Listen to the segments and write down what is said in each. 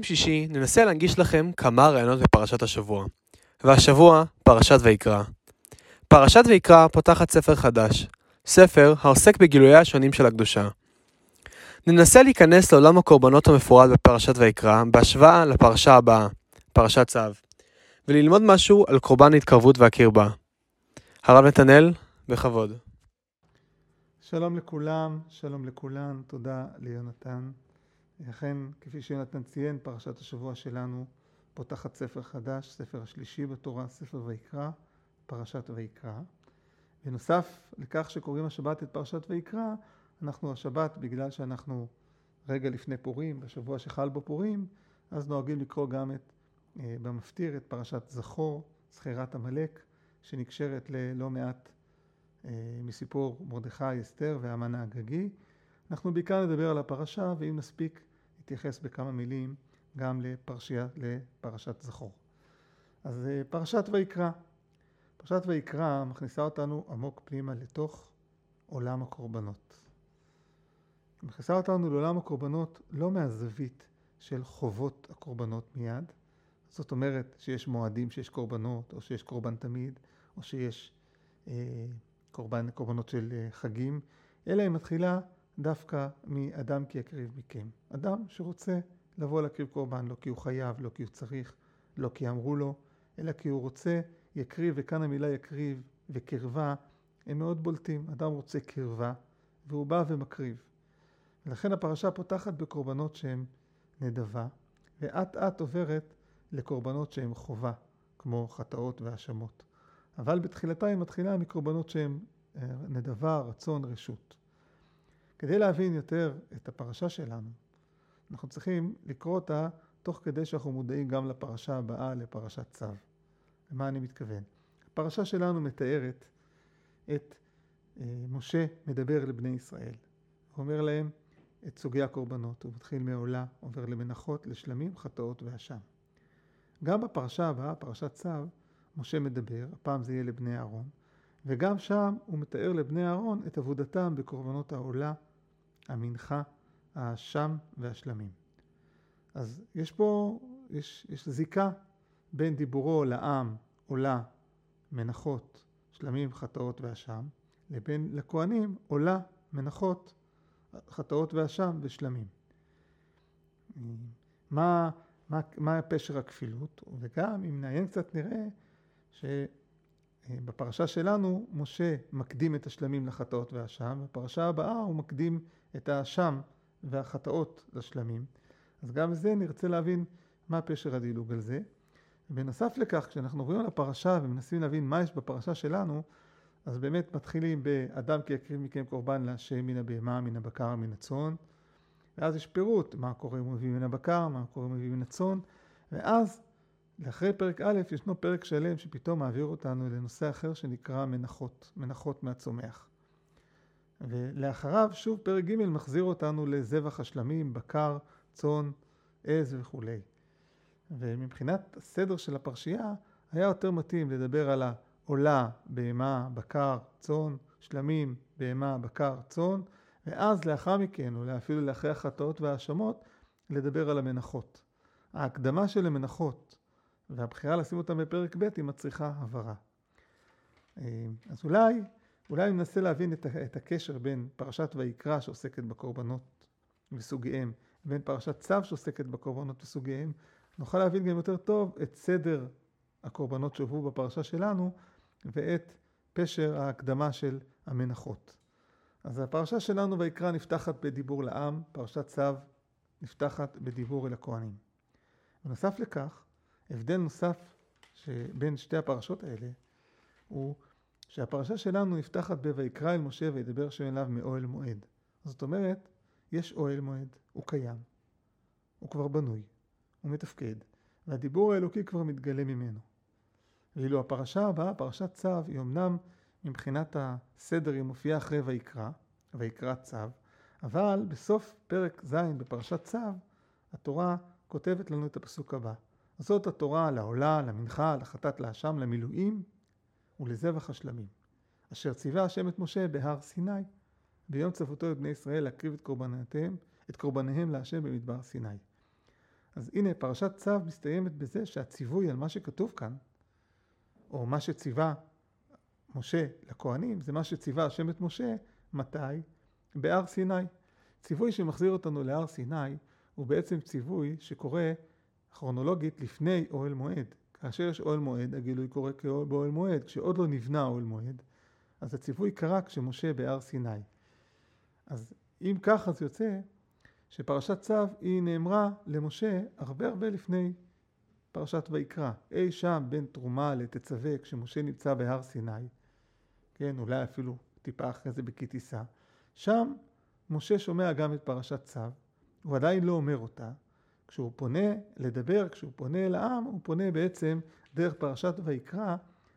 יום שישי ננסה להנגיש לכם כמה רעיונות בפרשת השבוע. והשבוע, פרשת ויקרא. פרשת ויקרא פותחת ספר חדש, ספר העוסק בגילויי השונים של הקדושה. ננסה להיכנס לעולם הקורבנות המפורט בפרשת ויקרא בהשוואה לפרשה הבאה, פרשת צו, וללמוד משהו על קורבן ההתקרבות והקרבה. הרב נתנאל, בכבוד. שלום לכולם, שלום לכולן, תודה ליונתן. אכן, כפי שיונתן ציין, פרשת השבוע שלנו פותחת ספר חדש, ספר השלישי בתורה, ספר ויקרא, פרשת ויקרא. בנוסף לכך שקוראים השבת את פרשת ויקרא, אנחנו השבת, בגלל שאנחנו רגע לפני פורים, בשבוע שחל בו פורים, אז נוהגים לקרוא גם את, אה, במפטיר את פרשת זכור, זכירת עמלק, שנקשרת ללא מעט אה, מסיפור מרדכי, אסתר והמן האגגי. אנחנו בעיקר נדבר על הפרשה, ואם נספיק נתייחס בכמה מילים גם לפרשיה, לפרשת זכור. אז אה, פרשת ויקרא. פרשת ויקרא מכניסה אותנו עמוק פנימה לתוך עולם הקורבנות. מכניסה אותנו לעולם הקורבנות לא מהזווית של חובות הקורבנות מיד, זאת אומרת שיש מועדים שיש קורבנות, או שיש קורבן תמיד, או שיש אה, קורבן, קורבנות של אה, חגים, אלא היא מתחילה דווקא מאדם כי יקריב מכם. אדם שרוצה לבוא להקריב קורבן, לא כי הוא חייב, לא כי הוא צריך, לא כי אמרו לו, אלא כי הוא רוצה, יקריב, וכאן המילה יקריב וקרבה הם מאוד בולטים. אדם רוצה קרבה, והוא בא ומקריב. ולכן הפרשה פותחת בקורבנות שהן נדבה, ואט אט עוברת לקורבנות שהן חובה, כמו חטאות והאשמות. אבל בתחילתה היא מתחילה מקורבנות שהן אה, נדבה, רצון, רשות. כדי להבין יותר את הפרשה שלנו, אנחנו צריכים לקרוא אותה תוך כדי שאנחנו מודעים גם לפרשה הבאה, לפרשת צו. למה אני מתכוון? הפרשה שלנו מתארת את אה, משה מדבר לבני ישראל. הוא אומר להם את סוגי הקורבנות. הוא מתחיל מעולה, עובר למנחות, לשלמים, חטאות ואשם. גם בפרשה הבאה, פרשת צו, משה מדבר, הפעם זה יהיה לבני אהרון, וגם שם הוא מתאר לבני אהרון את עבודתם בקורבנות העולה, המנחה, האשם והשלמים. אז יש פה, יש, יש זיקה בין דיבורו לעם, עולה, מנחות, שלמים, חטאות ואשם, לבין לכהנים עולה, מנחות, חטאות ואשם ושלמים. מה, מה, מה פשר הכפילות? וגם אם נעיין קצת נראה שבפרשה שלנו משה מקדים את השלמים לחטאות והאשם, בפרשה הבאה הוא מקדים את האשם והחטאות לשלמים. אז גם זה נרצה להבין מה פשר הדילוג על זה. בנוסף לכך, כשאנחנו עוברים על הפרשה ומנסים להבין מה יש בפרשה שלנו, אז באמת מתחילים באדם כי יקריב מכם קורבן להשם מן הבהמה, מן הבקר, מן הצאן. ואז יש פירוט, מה קורה אם הוא מביא מן הבקר, מה קורה אם הוא מביא מן הצאן. ואז, לאחרי פרק א', ישנו פרק שלם שפתאום מעביר אותנו לנושא אחר שנקרא מנחות, מנחות מהצומח. ולאחריו שוב פרק ג' מחזיר אותנו לזבח השלמים, בקר, צאן, עז וכולי. ומבחינת הסדר של הפרשייה, היה יותר מתאים לדבר על העולה, בהמה, בקר, צאן, שלמים, בהמה, בקר, צאן, ואז לאחר מכן, או אפילו לאחרי החטאות וההאשמות, לדבר על המנחות. ההקדמה של המנחות והבחירה לשים אותם בפרק ב' היא מצריכה הבהרה. אז אולי אולי ננסה להבין את הקשר בין פרשת ויקרא שעוסקת בקורבנות וסוגיהם, בין פרשת צו שעוסקת בקורבנות וסוגיהם, נוכל להבין גם יותר טוב את סדר הקורבנות שהובאו בפרשה שלנו ואת פשר ההקדמה של המנחות. אז הפרשה שלנו ויקרא נפתחת בדיבור לעם, פרשת צו נפתחת בדיבור אל הכהנים. בנוסף לכך, הבדל נוסף שבין שתי הפרשות האלה הוא שהפרשה שלנו נפתחת ב"ויקרא אל משה וידבר שם אליו מאוהל מועד". זאת אומרת, יש אוהל מועד, הוא קיים, הוא כבר בנוי, הוא מתפקד, והדיבור האלוקי כבר מתגלה ממנו. ואילו הפרשה הבאה, פרשת צו, היא אמנם מבחינת הסדר היא מופיעה אחרי ויקרא, ויקרא צו, אבל בסוף פרק ז' בפרשת צו, התורה כותבת לנו את הפסוק הבא. זאת התורה לעולה, למנחה, לחטאת לאשם, למילואים, ולזבח השלמים, אשר ציווה השם את משה בהר סיני, ביום צוותו את בני ישראל להקריב את קורבנותיהם, את קורבניהם להשם במדבר סיני. אז הנה, פרשת צו מסתיימת בזה שהציווי על מה שכתוב כאן, או מה שציווה משה לכהנים, זה מה שציווה השם את משה, מתי? בהר סיני. ציווי שמחזיר אותנו להר סיני הוא בעצם ציווי שקורה כרונולוגית לפני אוהל מועד. כאשר יש אוהל מועד, הגילוי קורה באוהל מועד. כשעוד לא נבנה אוהל מועד, אז הציווי קרה כשמשה בהר סיני. אז אם כך, אז יוצא שפרשת צו היא נאמרה למשה הרבה הרבה לפני פרשת ויקרא. אי שם בין תרומה לתצווה כשמשה נמצא בהר סיני, כן, אולי אפילו טיפה אחרי זה טיסה, שם משה שומע גם את פרשת צו, הוא עדיין לא אומר אותה. כשהוא פונה לדבר, כשהוא פונה אל העם, הוא פונה בעצם דרך פרשת ויקרא,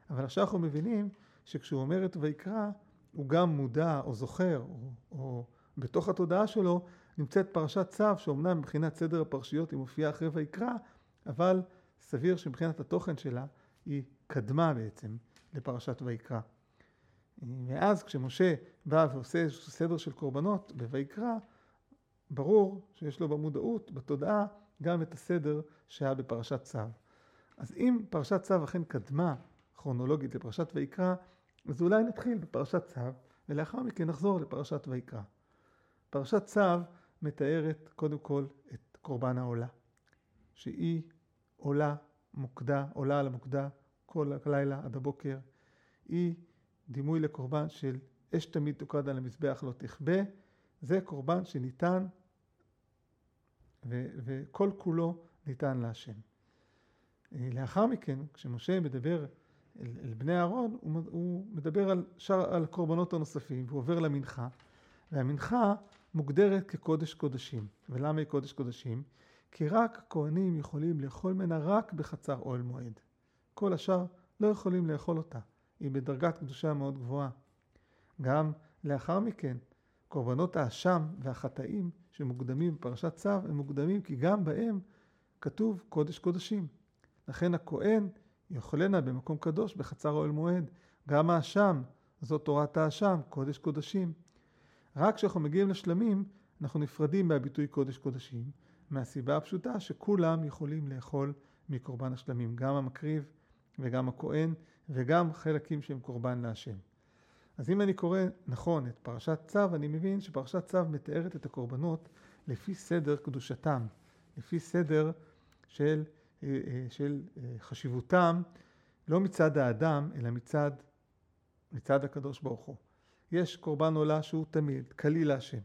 אבל עכשיו אנחנו מבינים שכשהוא אומר את ויקרא, הוא גם מודע או זוכר, או, או בתוך התודעה שלו נמצאת פרשת צו, שאומנם מבחינת סדר הפרשיות היא מופיעה אחרי ויקרא, אבל סביר שמבחינת התוכן שלה היא קדמה בעצם לפרשת ויקרא. ואז כשמשה בא ועושה סדר של קורבנות בויקרא, ברור שיש לו במודעות, בתודעה, גם את הסדר שהיה בפרשת צו. אז אם פרשת צו אכן קדמה כרונולוגית לפרשת ויקרא, אז אולי נתחיל בפרשת צו, ולאחר מכן נחזור לפרשת ויקרא. פרשת צו מתארת קודם כל את קורבן העולה, שהיא עולה מוקדה, עולה על המוקדה כל הלילה עד הבוקר. היא דימוי לקורבן של אש תמיד תוקד על המזבח לא תכבה, זה קורבן שניתן וכל כולו ניתן להשם. לאחר מכן, כשמשה מדבר אל, אל בני אהרון, הוא, הוא מדבר על שאר על הקורבנות הנוספים, והוא עובר למנחה, והמנחה מוגדרת כקודש קודשים. ולמה היא קודש קודשים? כי רק כהנים יכולים לאכול ממנה רק בחצר אוהל מועד. כל השאר לא יכולים לאכול אותה. היא בדרגת קדושה מאוד גבוהה. גם לאחר מכן, קורבנות האשם והחטאים שמוקדמים בפרשת צו, הם מוקדמים כי גם בהם כתוב קודש קודשים. לכן הכהן יאכלנה במקום קדוש בחצר אוהל מועד. גם האשם, זאת תורת האשם, קודש קודשים. רק כשאנחנו מגיעים לשלמים, אנחנו נפרדים מהביטוי קודש קודשים, מהסיבה הפשוטה שכולם יכולים לאכול מקורבן השלמים, גם המקריב וגם הכהן וגם חלקים שהם קורבן להשם. אז אם אני קורא נכון את פרשת צו, אני מבין שפרשת צו מתארת את הקורבנות לפי סדר קדושתם, לפי סדר של, אה, אה, של אה, חשיבותם, לא מצד האדם, אלא מצד, מצד הקדוש ברוך הוא. יש קורבן עולה שהוא תמיד, כליל להשם.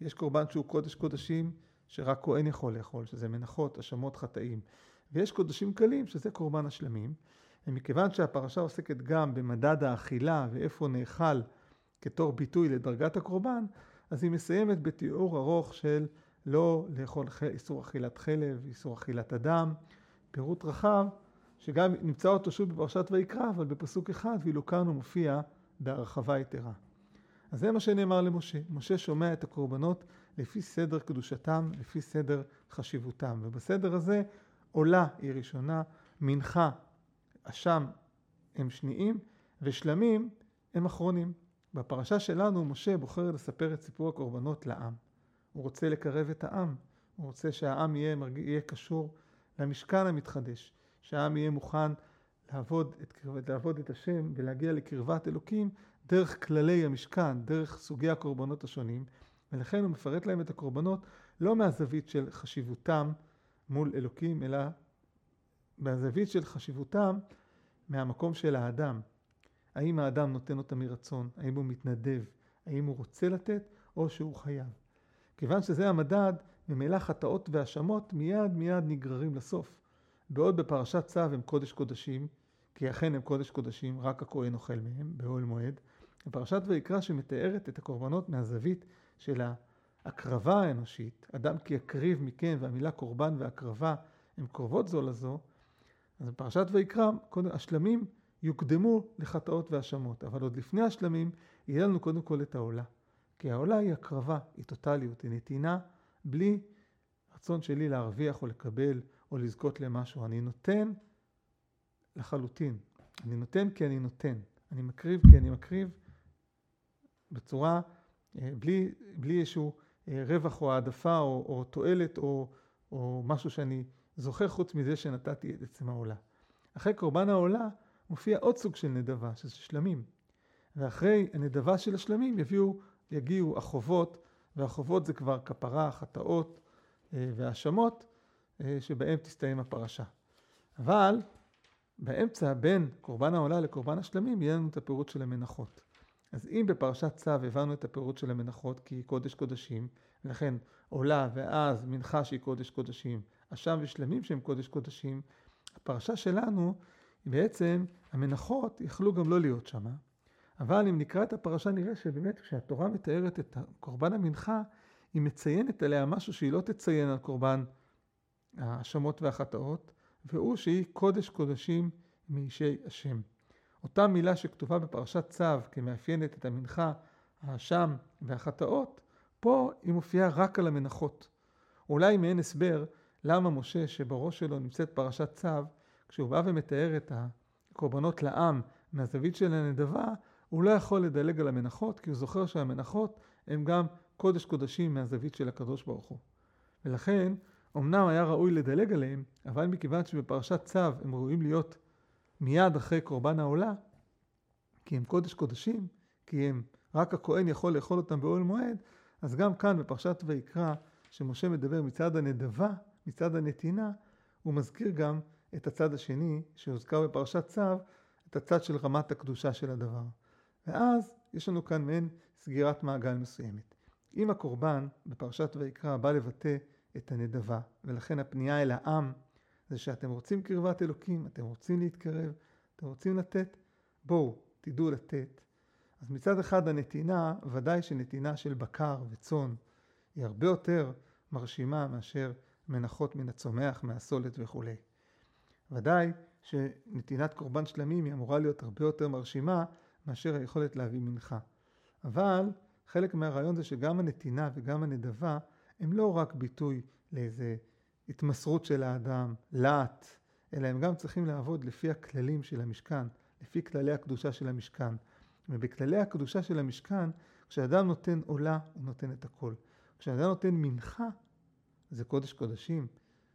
יש קורבן שהוא קודש קודשים, שרק כהן יכול לאכול, שזה מנחות, אשמות, חטאים. ויש קודשים קלים, שזה קורבן השלמים. ומכיוון שהפרשה עוסקת גם במדד האכילה ואיפה נאכל כתור ביטוי לדרגת הקורבן, אז היא מסיימת בתיאור ארוך של לא לאכול איסור אכילת חלב, איסור אכילת אדם, פירוט רחב, שגם נמצא אותו שוב בפרשת ויקרא, אבל בפסוק אחד, ואילו כאן הוא מופיע בהרחבה יתרה. אז זה מה שנאמר למשה. משה שומע את הקורבנות לפי סדר קדושתם, לפי סדר חשיבותם. ובסדר הזה עולה היא ראשונה, מנחה אשם הם שניים ושלמים הם אחרונים. בפרשה שלנו משה בוחר לספר את סיפור הקורבנות לעם. הוא רוצה לקרב את העם, הוא רוצה שהעם יהיה, יהיה קשור למשכן המתחדש, שהעם יהיה מוכן לעבוד את, לעבוד את השם ולהגיע לקרבת אלוקים דרך כללי המשכן, דרך סוגי הקורבנות השונים, ולכן הוא מפרט להם את הקורבנות לא מהזווית של חשיבותם מול אלוקים, אלא מהזווית של חשיבותם מהמקום של האדם. האם האדם נותן אותה מרצון? האם הוא מתנדב? האם הוא רוצה לתת או שהוא חייב? כיוון שזה המדד, ממילא חטאות והאשמות מיד מיד נגררים לסוף. בעוד בפרשת צו הם קודש קודשים, כי אכן הם קודש קודשים, רק הכהן אוכל מהם באוהל מועד. בפרשת ויקרא שמתארת את הקורבנות מהזווית של ההקרבה האנושית, אדם כי יקריב מכם, והמילה קורבן והקרבה הן קרובות זו לזו, אז בפרשת ויקרא, קודם, השלמים יוקדמו לחטאות והאשמות, אבל עוד לפני השלמים יהיה לנו קודם כל את העולה. כי העולה היא הקרבה, היא טוטליות, היא נתינה, בלי רצון שלי להרוויח או לקבל או לזכות למשהו. אני נותן לחלוטין. אני נותן כי אני נותן. אני מקריב כי אני מקריב בצורה, אה, בלי, בלי איזשהו אה, רווח או העדפה או, או תועלת או, או משהו שאני זוכר חוץ מזה שנתתי את עצם העולה. אחרי קורבן העולה מופיע עוד סוג של נדבה, שזה שלמים. ואחרי הנדבה של השלמים יביאו, יגיעו החובות, והחובות זה כבר כפרה, חטאות אה, והאשמות, אה, שבהם תסתיים הפרשה. אבל באמצע, בין קורבן העולה לקורבן השלמים, יהיה לנו את הפירוט של המנחות. אז אם בפרשת צו הבנו את הפירוט של המנחות כי היא קודש קודשים, ולכן עולה ואז מנחה שהיא קודש קודשים, אשם ושלמים שהם קודש קודשים, הפרשה שלנו, בעצם המנחות יכלו גם לא להיות שמה, אבל אם נקרא את הפרשה נראה שבאמת כשהתורה מתארת את קורבן המנחה, היא מציינת עליה משהו שהיא לא תציין על קורבן ההאשמות והחטאות, והוא שהיא קודש קודשים מאישי השם. אותה מילה שכתובה בפרשת צו כמאפיינת את המנחה, האשם והחטאות, פה היא מופיעה רק על המנחות. אולי מעין הסבר למה משה שבראש שלו נמצאת פרשת צו, כשהוא בא ומתאר את הקורבנות לעם מהזווית של הנדבה, הוא לא יכול לדלג על המנחות, כי הוא זוכר שהמנחות הם גם קודש קודשים מהזווית של הקדוש ברוך הוא. ולכן, אמנם היה ראוי לדלג עליהם, אבל מכיוון שבפרשת צו הם ראויים להיות מיד אחרי קורבן העולה, כי הם קודש קודשים, כי הם, רק הכהן יכול לאכול אותם באוהל מועד, אז גם כאן בפרשת ויקרא, שמשה מדבר מצד הנדבה, מצד הנתינה, הוא מזכיר גם את הצד השני שהוזכר בפרשת צו, את הצד של רמת הקדושה של הדבר. ואז יש לנו כאן מעין סגירת מעגל מסוימת. אם הקורבן בפרשת ויקרא בא לבטא את הנדבה, ולכן הפנייה אל העם זה שאתם רוצים קרבת אלוקים, אתם רוצים להתקרב, אתם רוצים לתת, בואו, תדעו לתת. אז מצד אחד הנתינה, ודאי שנתינה של בקר וצאן, היא הרבה יותר מרשימה מאשר מנחות מן הצומח, מהסולת וכולי. ודאי שנתינת קורבן שלמים היא אמורה להיות הרבה יותר מרשימה מאשר היכולת להביא מנחה. אבל חלק מהרעיון זה שגם הנתינה וגם הנדבה הם לא רק ביטוי לאיזה התמסרות של האדם, להט, אלא הם גם צריכים לעבוד לפי הכללים של המשכן, לפי כללי הקדושה של המשכן. ובכללי הקדושה של המשכן, כשאדם נותן עולה, הוא נותן את הכל. כשאדם נותן מנחה, זה קודש קודשים.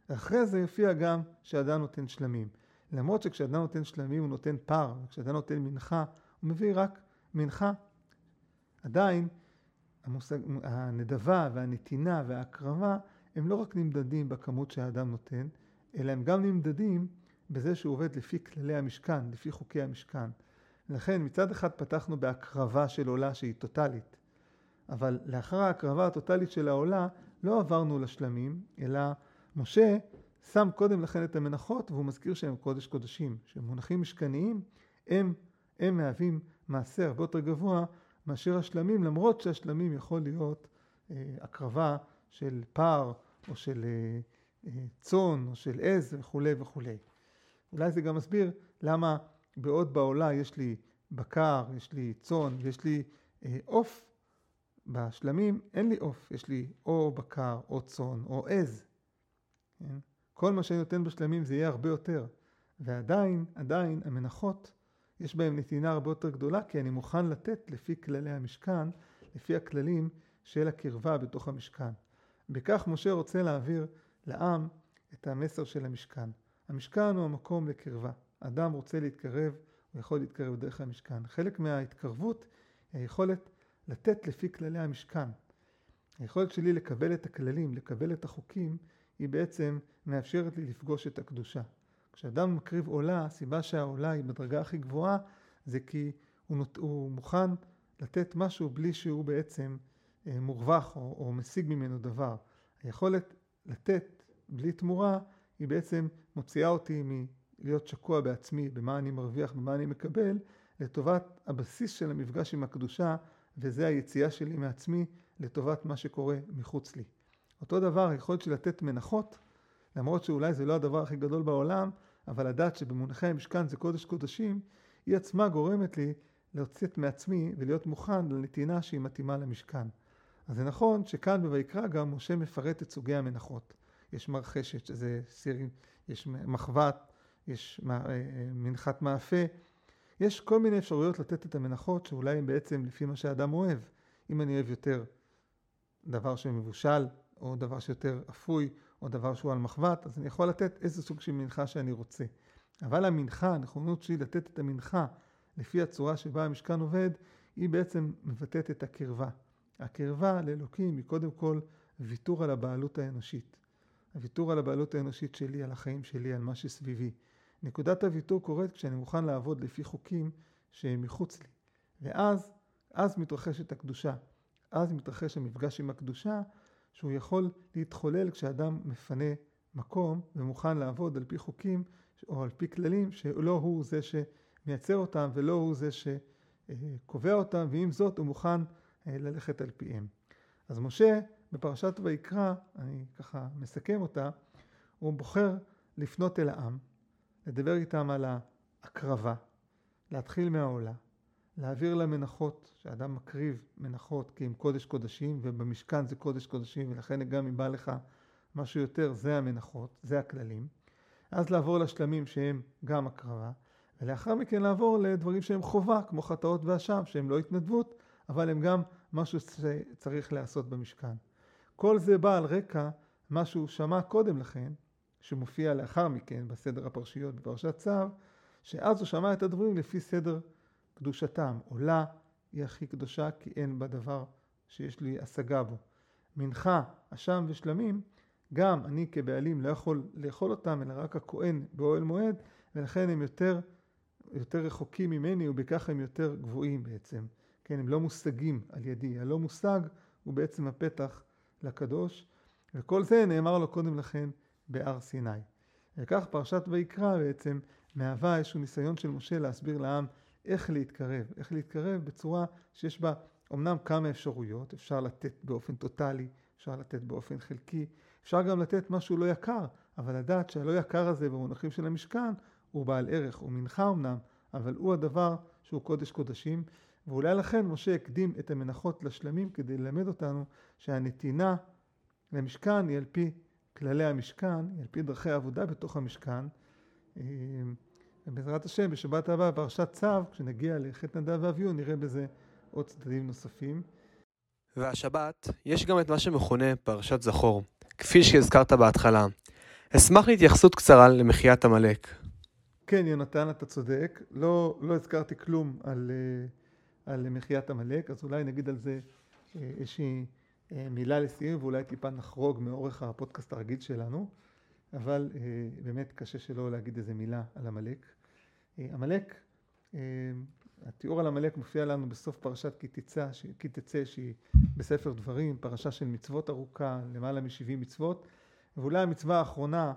ואחרי זה יופיע גם שאדם נותן שלמים. למרות שכשאדם נותן שלמים הוא נותן פר, וכשאדם נותן מנחה, הוא מביא רק מנחה. עדיין, המושג, הנדבה והנתינה וההקרבה הם לא רק נמדדים בכמות שהאדם נותן, אלא הם גם נמדדים בזה שהוא עובד לפי כללי המשכן, לפי חוקי המשכן. לכן מצד אחד פתחנו בהקרבה של עולה שהיא טוטאלית, אבל לאחר ההקרבה הטוטאלית של העולה לא עברנו לשלמים, אלא משה שם קודם לכן את המנחות והוא מזכיר שהם קודש קודשים, שמונחים משכניים הם, הם מהווים מעשה הרבה יותר גבוה מאשר השלמים, למרות שהשלמים יכול להיות אה, הקרבה של פר או של אה, אה, צאן או של עז וכולי וכולי. אולי זה גם מסביר למה בעוד בעולה יש לי בקר, יש לי צאן ויש לי אה, עוף, בשלמים אין לי עוף, יש לי או בקר או צאן או עז. כן? כל מה שאני נותן בשלמים זה יהיה הרבה יותר. ועדיין, עדיין המנחות, יש בהם נתינה הרבה יותר גדולה, כי אני מוכן לתת לפי כללי המשכן, לפי הכללים של הקרבה בתוך המשכן. בכך משה רוצה להעביר לעם את המסר של המשכן. המשכן הוא המקום לקרבה. אדם רוצה להתקרב, הוא יכול להתקרב דרך המשכן. חלק מההתקרבות היא היכולת לתת לפי כללי המשכן. היכולת שלי לקבל את הכללים, לקבל את החוקים, היא בעצם מאפשרת לי לפגוש את הקדושה. כשאדם מקריב עולה, הסיבה שהעולה היא בדרגה הכי גבוהה, זה כי הוא, נות... הוא מוכן לתת משהו בלי שהוא בעצם אה, מורווח או, או משיג ממנו דבר. היכולת לתת בלי תמורה היא בעצם מוציאה אותי מלהיות שקוע בעצמי, במה אני מרוויח, במה אני מקבל, לטובת הבסיס של המפגש עם הקדושה, וזה היציאה שלי מעצמי לטובת מה שקורה מחוץ לי. אותו דבר, היכולת של לתת מנחות, למרות שאולי זה לא הדבר הכי גדול בעולם, אבל לדעת שבמונחי המשכן זה קודש קודשים, היא עצמה גורמת לי לצאת מעצמי ולהיות מוכן לנתינה שהיא מתאימה למשכן. אז זה נכון שכאן בויקרא גם משה מפרט את סוגי המנחות. יש מרחשת, שזה סירים, יש מחבת, יש אה, אה, מנחת מאפה. יש כל מיני אפשרויות לתת את המנחות שאולי הם בעצם לפי מה שאדם אוהב. אם אני אוהב יותר דבר שמבושל, או דבר שיותר אפוי, או דבר שהוא על מחבת, אז אני יכול לתת איזה סוג של מנחה שאני רוצה. אבל המנחה, הנכונות שלי לתת את המנחה לפי הצורה שבה המשכן עובד, היא בעצם מבטאת את הקרבה. הקרבה לאלוקים היא קודם כל ויתור על הבעלות האנושית. הוויתור על הבעלות האנושית שלי, על החיים שלי, על מה שסביבי. נקודת הוויתור קורית כשאני מוכן לעבוד לפי חוקים שהם מחוץ לי. ואז, אז מתרחשת הקדושה. אז מתרחש המפגש עם הקדושה, שהוא יכול להתחולל כשאדם מפנה מקום ומוכן לעבוד על פי חוקים או על פי כללים שלא הוא זה שמייצר אותם ולא הוא זה שקובע אותם, ועם זאת הוא מוכן ללכת על פיהם. אז משה בפרשת ויקרא, אני ככה מסכם אותה, הוא בוחר לפנות אל העם, לדבר איתם על ההקרבה, להתחיל מהעולה, להעביר למנחות, שאדם מקריב מנחות כי הם קודש קודשים, ובמשכן זה קודש קודשים, ולכן גם אם בא לך משהו יותר, זה המנחות, זה הכללים. אז לעבור לשלמים שהם גם הקרבה, ולאחר מכן לעבור לדברים שהם חובה, כמו חטאות ואשם, שהם לא התנדבות, אבל הם גם משהו שצריך להיעשות במשכן. כל זה בא על רקע מה שהוא שמע קודם לכן, שמופיע לאחר מכן בסדר הפרשיות בפרשת צו, שאז הוא שמע את הדברים לפי סדר קדושתם. עולה היא הכי קדושה כי אין בה דבר שיש לי השגה בו. מנחה, אשם ושלמים, גם אני כבעלים לא יכול לאכול אותם, אלא רק הכהן באוהל מועד, ולכן הם יותר, יותר רחוקים ממני, ובכך הם יותר גבוהים בעצם. כן, הם לא מושגים על ידי. הלא מושג הוא בעצם הפתח לקדוש, וכל זה נאמר לו קודם לכן בהר סיני. וכך פרשת ויקרא בעצם מהווה איזשהו ניסיון של משה להסביר לעם איך להתקרב, איך להתקרב בצורה שיש בה אמנם כמה אפשרויות, אפשר לתת באופן טוטאלי, אפשר לתת באופן חלקי, אפשר גם לתת משהו לא יקר, אבל לדעת שהלא יקר הזה במונחים של המשכן הוא בעל ערך, הוא מנחה אמנם, אבל הוא הדבר שהוא קודש קודשים, ואולי לכן משה הקדים את המנחות לשלמים כדי ללמד אותנו שהנתינה למשכן היא על פי כללי המשכן, על פי דרכי העבודה בתוך המשכן. ובעזרת השם בשבת הבאה פרשת צו, כשנגיע לחטא נדב ואביהו נראה בזה עוד צדדים נוספים. והשבת יש גם את מה שמכונה פרשת זכור, כפי שהזכרת בהתחלה. אשמח להתייחסות קצרה למחיית עמלק. כן, יונתן, אתה צודק. לא, לא הזכרתי כלום על, אה, על מחיית עמלק, אז אולי נגיד על זה אה, איזושהי מילה לסיום, ואולי טיפה נחרוג מאורך הפודקאסט הרגיל שלנו, אבל באמת קשה שלא להגיד איזה מילה על עמלק. עמלק, התיאור על עמלק מופיע לנו בסוף פרשת כי תצא, כי תצא שהיא בספר דברים, פרשה של מצוות ארוכה, למעלה מ-70 מצוות, ואולי המצווה האחרונה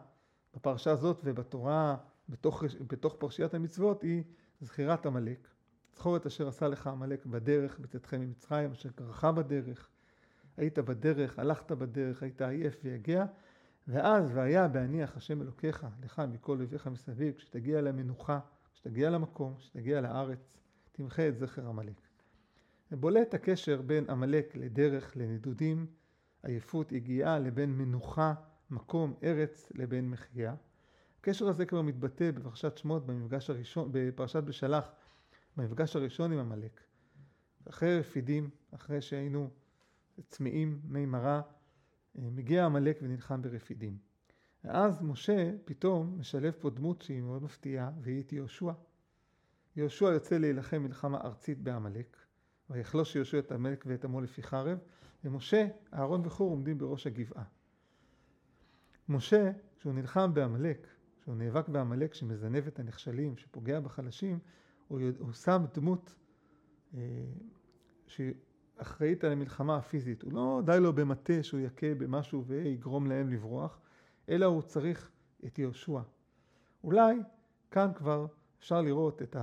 בפרשה הזאת ובתורה, בתוך, בתוך פרשיית המצוות, היא זכירת עמלק. זכור את אשר עשה לך עמלק בדרך, בצאתכם ממצרים, אשר קרחה בדרך. היית בדרך, הלכת בדרך, היית עייף ויגע, ואז והיה בהניח השם אלוקיך לך מכל אויביך מסביב, כשתגיע למנוחה, כשתגיע למקום, כשתגיע לארץ, תמחה את זכר עמלק. בולט הקשר בין עמלק לדרך, לנדודים, עייפות, יגיעה, לבין מנוחה, מקום, ארץ, לבין מחייה. הקשר הזה כבר מתבטא בפרשת שמות במפגש הראשון, בפרשת בשלח, במפגש הראשון עם עמלק. אחרי רפידים, אחרי שהיינו צמאים, מי מרה, מגיע עמלק ונלחם ברפידים. ואז משה פתאום משלב פה דמות שהיא מאוד מפתיעה, והיא את יהושע. יהושע יוצא להילחם מלחמה ארצית בעמלק, ויחלוש יהושע את עמלק ואת עמו לפי חרב, ומשה, אהרון וחור עומדים בראש הגבעה. משה, כשהוא נלחם בעמלק, כשהוא נאבק בעמלק שמזנב את הנחשלים, שפוגע בחלשים, הוא, הוא שם דמות אה, אחראית על המלחמה הפיזית. הוא לא די לו במטה שהוא יכה במשהו ויגרום להם לברוח, אלא הוא צריך את יהושע. אולי כאן כבר אפשר לראות את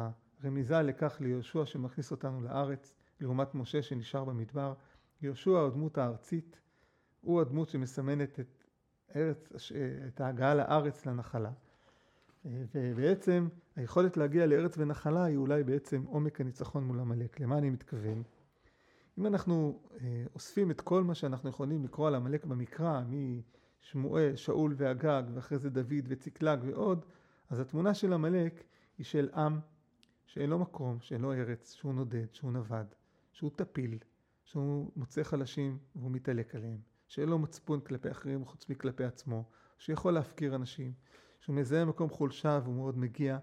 הרמיזה לכך ליהושע שמכניס אותנו לארץ, לעומת משה שנשאר במדבר. יהושע הוא הדמות הארצית, הוא הדמות שמסמנת את, ארץ, את ההגעה לארץ לנחלה. ובעצם היכולת להגיע לארץ ונחלה היא אולי בעצם עומק הניצחון מול עמלק. למה אני מתכוון? אם אנחנו אוספים את כל מה שאנחנו יכולים לקרוא על עמלק במקרא, משמואל, שאול ואגג, ואחרי זה דוד וציקלג ועוד, אז התמונה של עמלק היא של עם שאין לו מקום, שאין לו ארץ, שהוא נודד, שהוא נווד, שהוא טפיל, שהוא מוצא חלשים והוא מתעלק עליהם, שאין לו מצפון כלפי אחרים חוץ מכלפי עצמו, שיכול להפקיר אנשים, שהוא מזהה מקום חולשה והוא מאוד מגיע,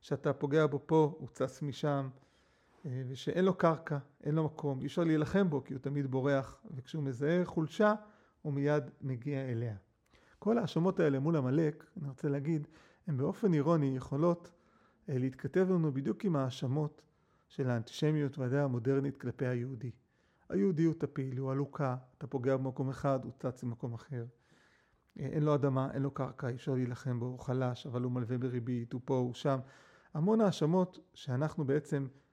שאתה פוגע בו פה, הוא צס משם, אה, ושאין לו קרקע, אין לו מקום, אי אפשר להילחם בו כי הוא תמיד בורח, וכשהוא מזהה חולשה, הוא מיד מגיע אליה. כל ההאשמות האלה מול עמלק, אני רוצה להגיד, הן באופן אירוני יכולות אה, להתכתב לנו בדיוק עם ההאשמות של האנטישמיות והדעה המודרנית כלפי היהודי. היהודי הוא טפיל, הוא עלוקה, אתה פוגע במקום אחד, הוא צץ במקום אחר. אה, אין לו אדמה, אין לו קרקע, אי אפשר להילחם בו, הוא חלש, אבל הוא מלווה בריבית, הוא פה, הוא שם. המון האשמות שאנחנו בעצם אה,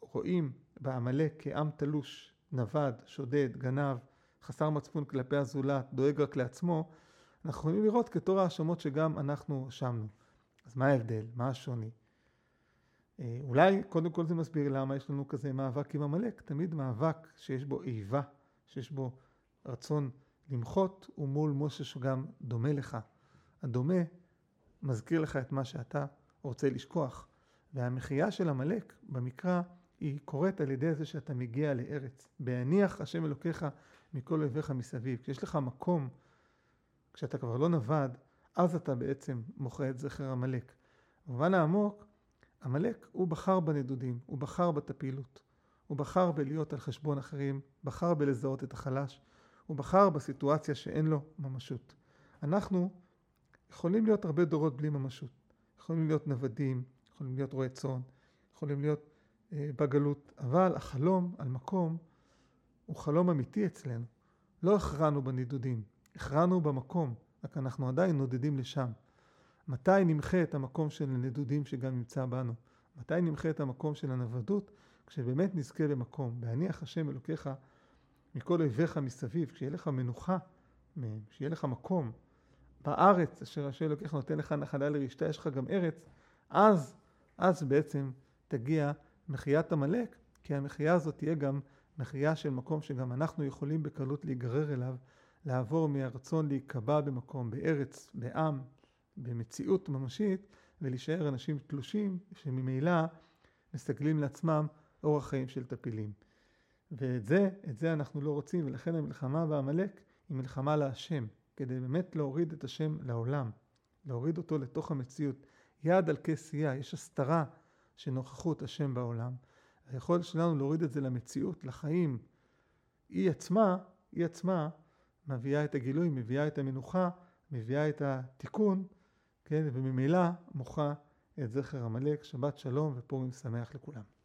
רואים בעמלק כעם תלוש, נווד, שודד, גנב, חסר מצפון כלפי הזולת, דואג רק לעצמו, אנחנו יכולים לראות כתור האשמות שגם אנחנו האשמנו. אז מה ההבדל? מה השוני? אה, אולי קודם כל זה מסביר למה יש לנו כזה מאבק עם עמלק. תמיד מאבק שיש בו איבה, שיש בו רצון למחות, הוא מול משה שגם דומה לך. הדומה מזכיר לך את מה שאתה רוצה לשכוח. והמחייה של עמלק במקרא היא קורית על ידי זה שאתה מגיע לארץ. בהניח השם אלוקיך מכל אויביך מסביב. כשיש לך מקום, כשאתה כבר לא נווד, אז אתה בעצם מוחה את זכר עמלק. במובן העמוק, עמלק הוא בחר בנדודים, הוא בחר בטפילות, הוא בחר בלהיות על חשבון אחרים, בחר בלזהות את החלש, הוא בחר בסיטואציה שאין לו ממשות. אנחנו יכולים להיות הרבה דורות בלי ממשות. יכולים להיות נוודים, יכולים להיות רועי צאן, יכולים להיות אה, בגלות, אבל החלום על מקום הוא חלום אמיתי אצלנו. לא הכרענו בנידודים, הכרענו במקום, רק אנחנו עדיין נודדים לשם. מתי נמחה את המקום של הנדודים שגם נמצא בנו? מתי נמחה את המקום של הנוודות? כשבאמת נזכה במקום. בהניח השם אלוקיך מכל אויביך מסביב, כשיהיה לך מנוחה מהם, כשיהיה לך מקום בארץ אשר השם אלוקיך נותן לך נחלה לרשתה, יש לך גם ארץ, אז, אז בעצם תגיע מחיית עמלק, כי המחייה הזאת תהיה גם מחייה של מקום שגם אנחנו יכולים בקלות להיגרר אליו, לעבור מהרצון להיקבע במקום, בארץ, בעם, במציאות ממשית, ולהישאר אנשים תלושים שממילא מסגלים לעצמם אורח חיים של טפילים. ואת זה, את זה אנחנו לא רוצים, ולכן המלחמה בעמלק היא מלחמה להשם, כדי באמת להוריד את השם לעולם, להוריד אותו לתוך המציאות. יד על כסייה, יש הסתרה של נוכחות השם בעולם. היכולת שלנו להוריד את זה למציאות, לחיים, היא עצמה, היא עצמה מביאה את הגילוי, מביאה את המנוחה, מביאה את התיקון, כן, וממילא מוחה את זכר עמלק. שבת שלום ופורים שמח לכולם.